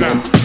now.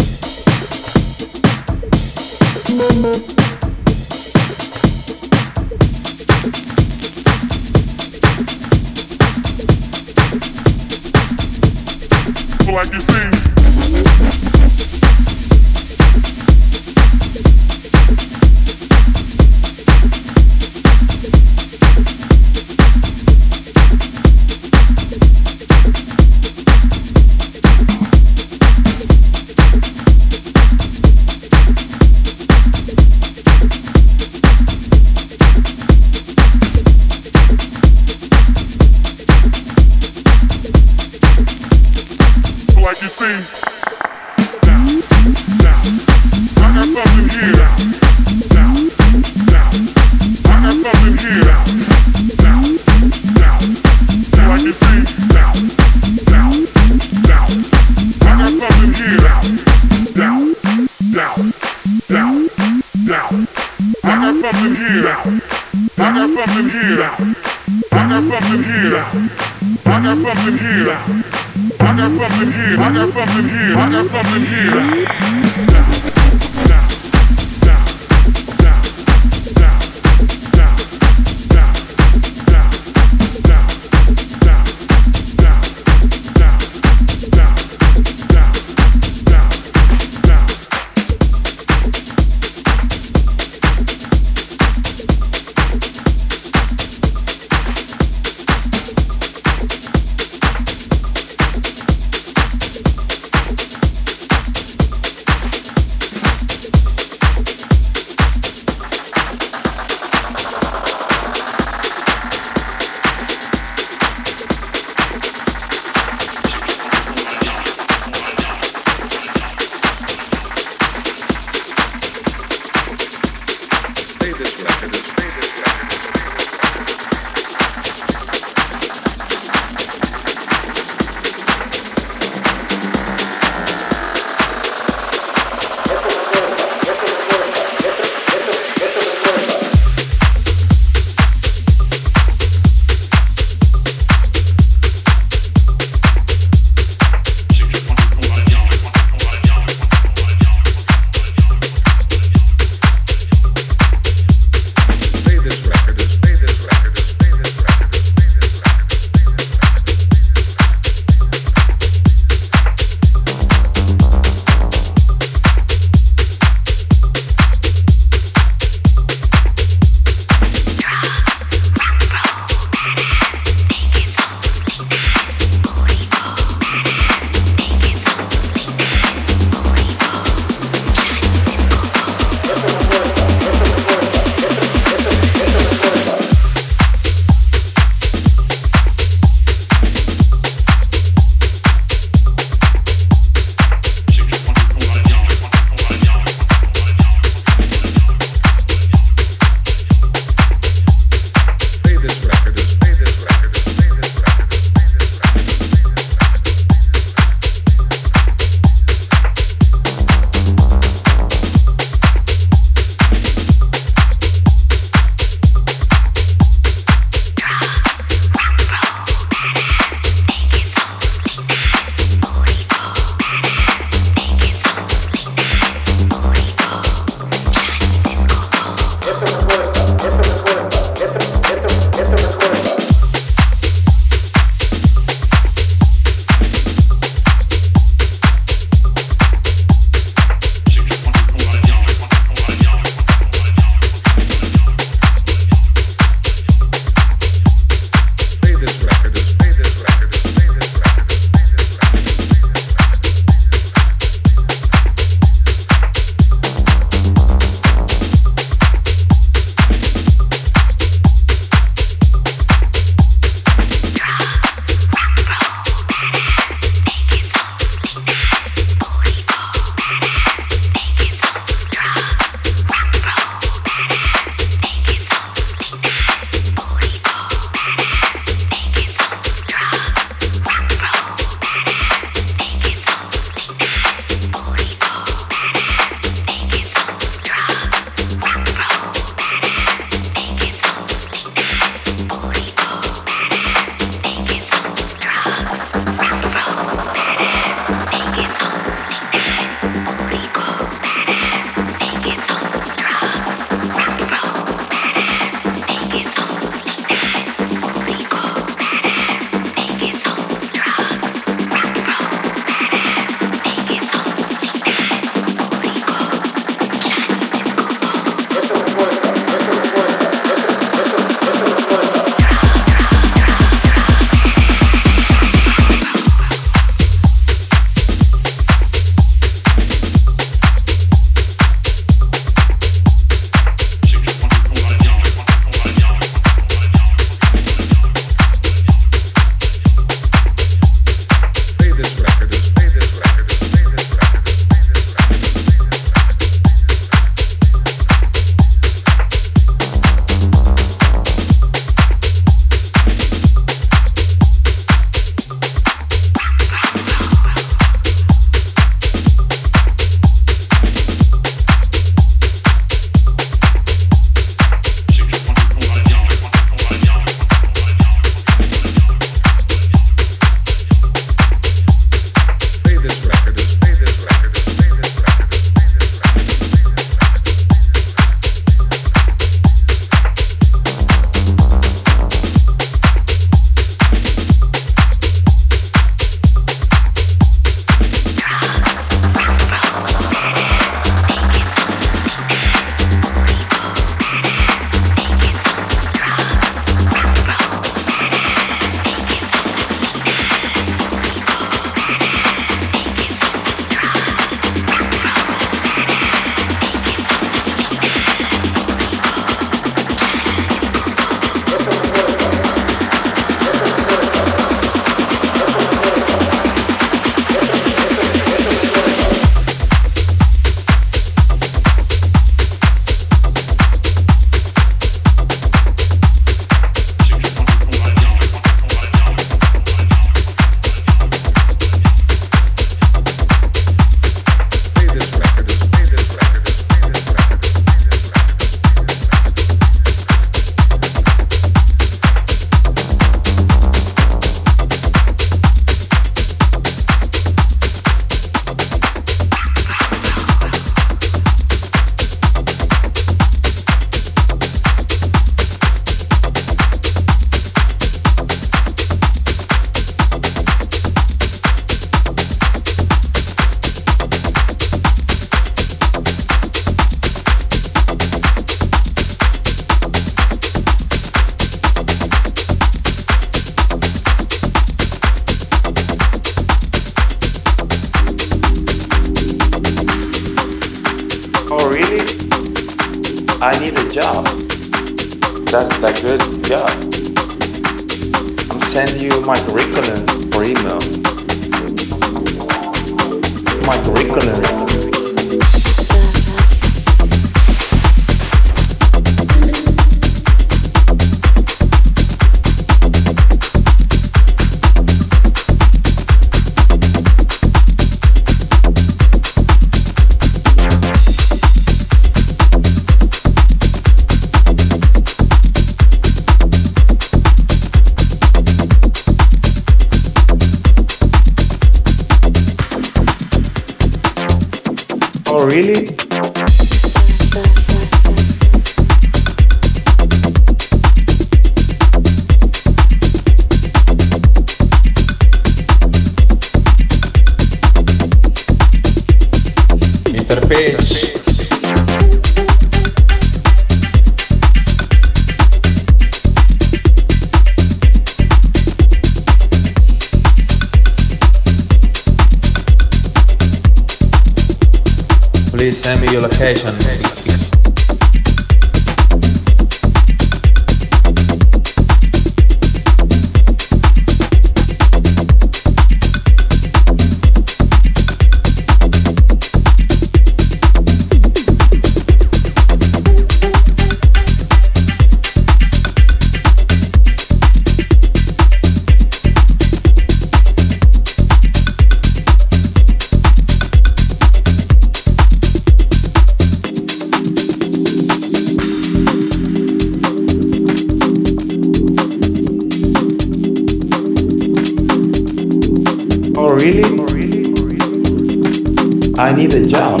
I need a job.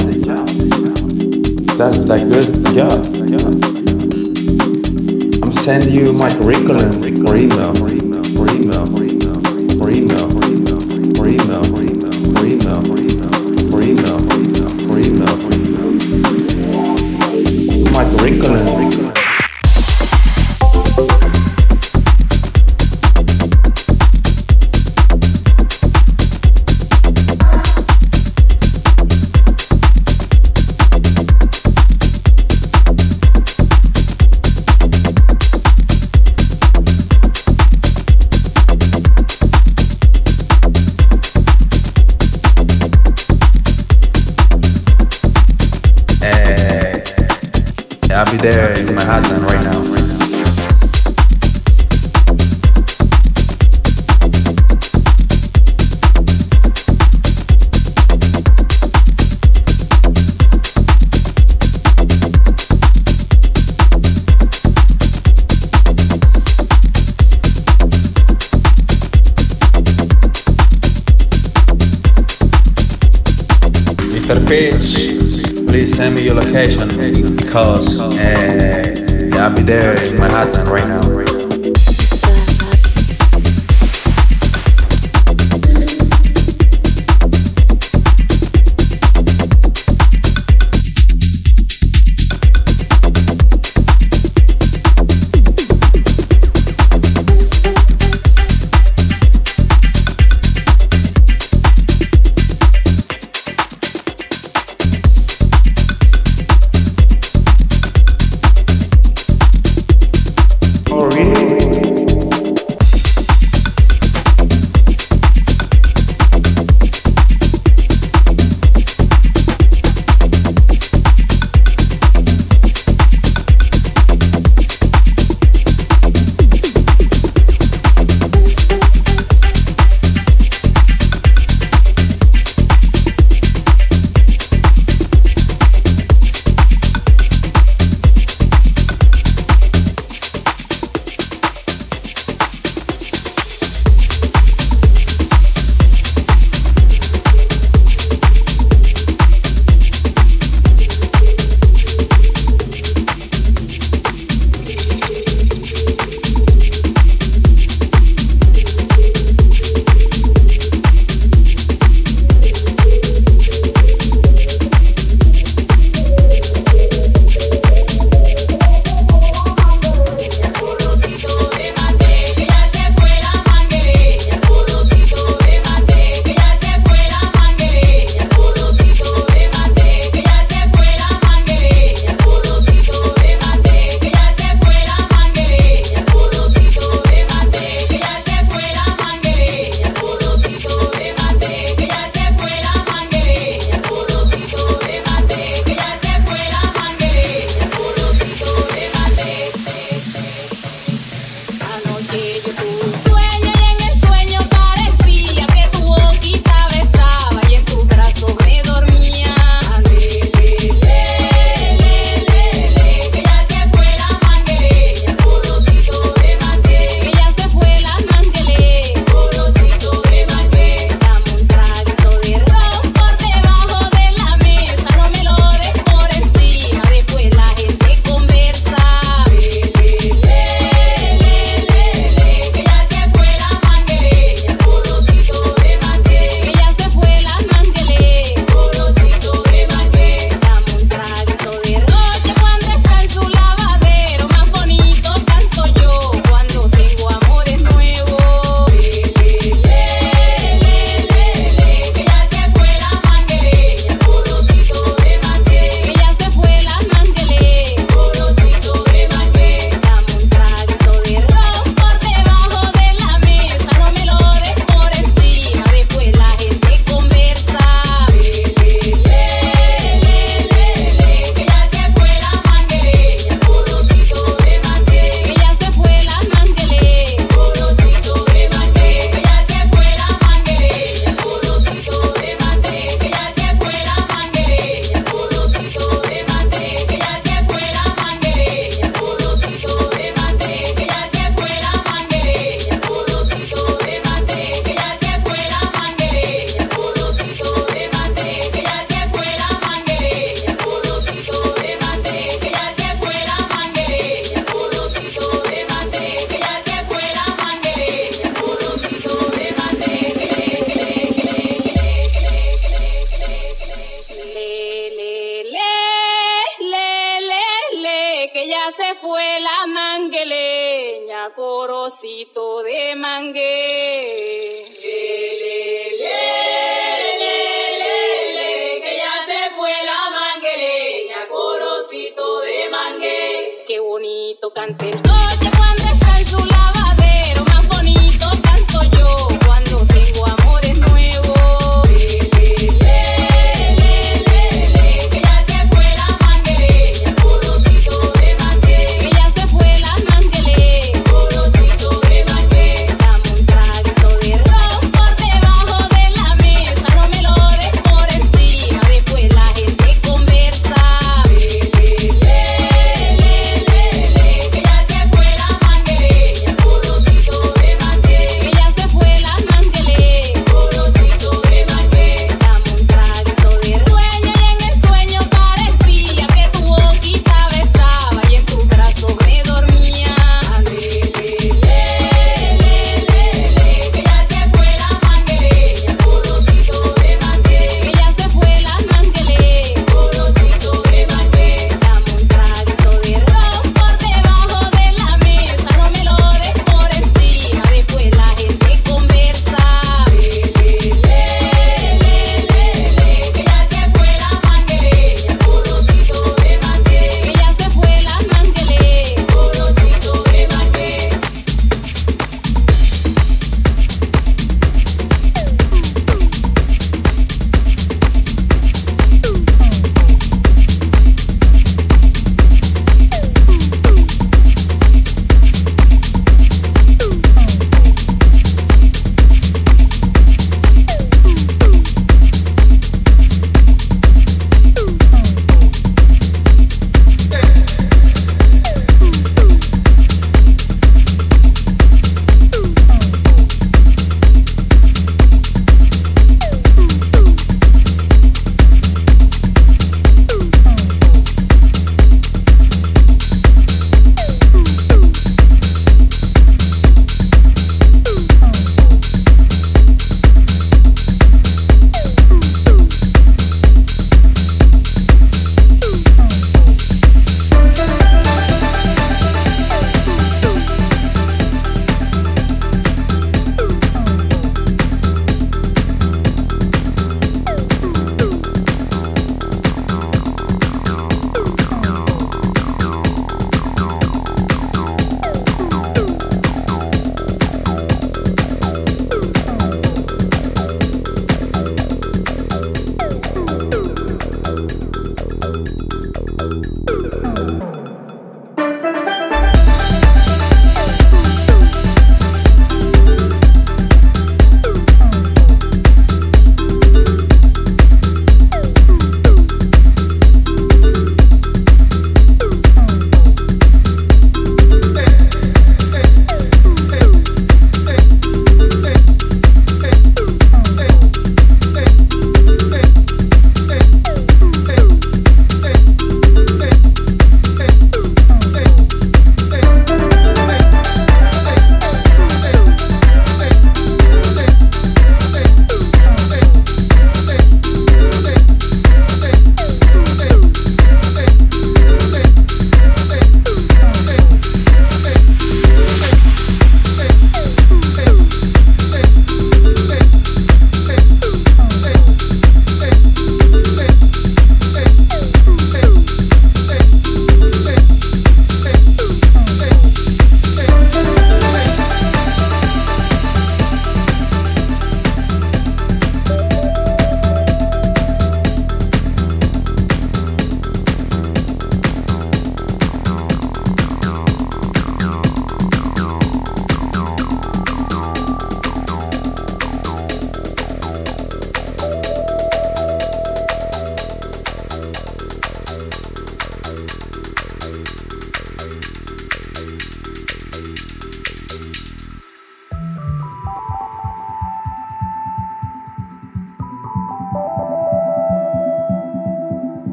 That's a that good job. I'm sending you my curriculum email.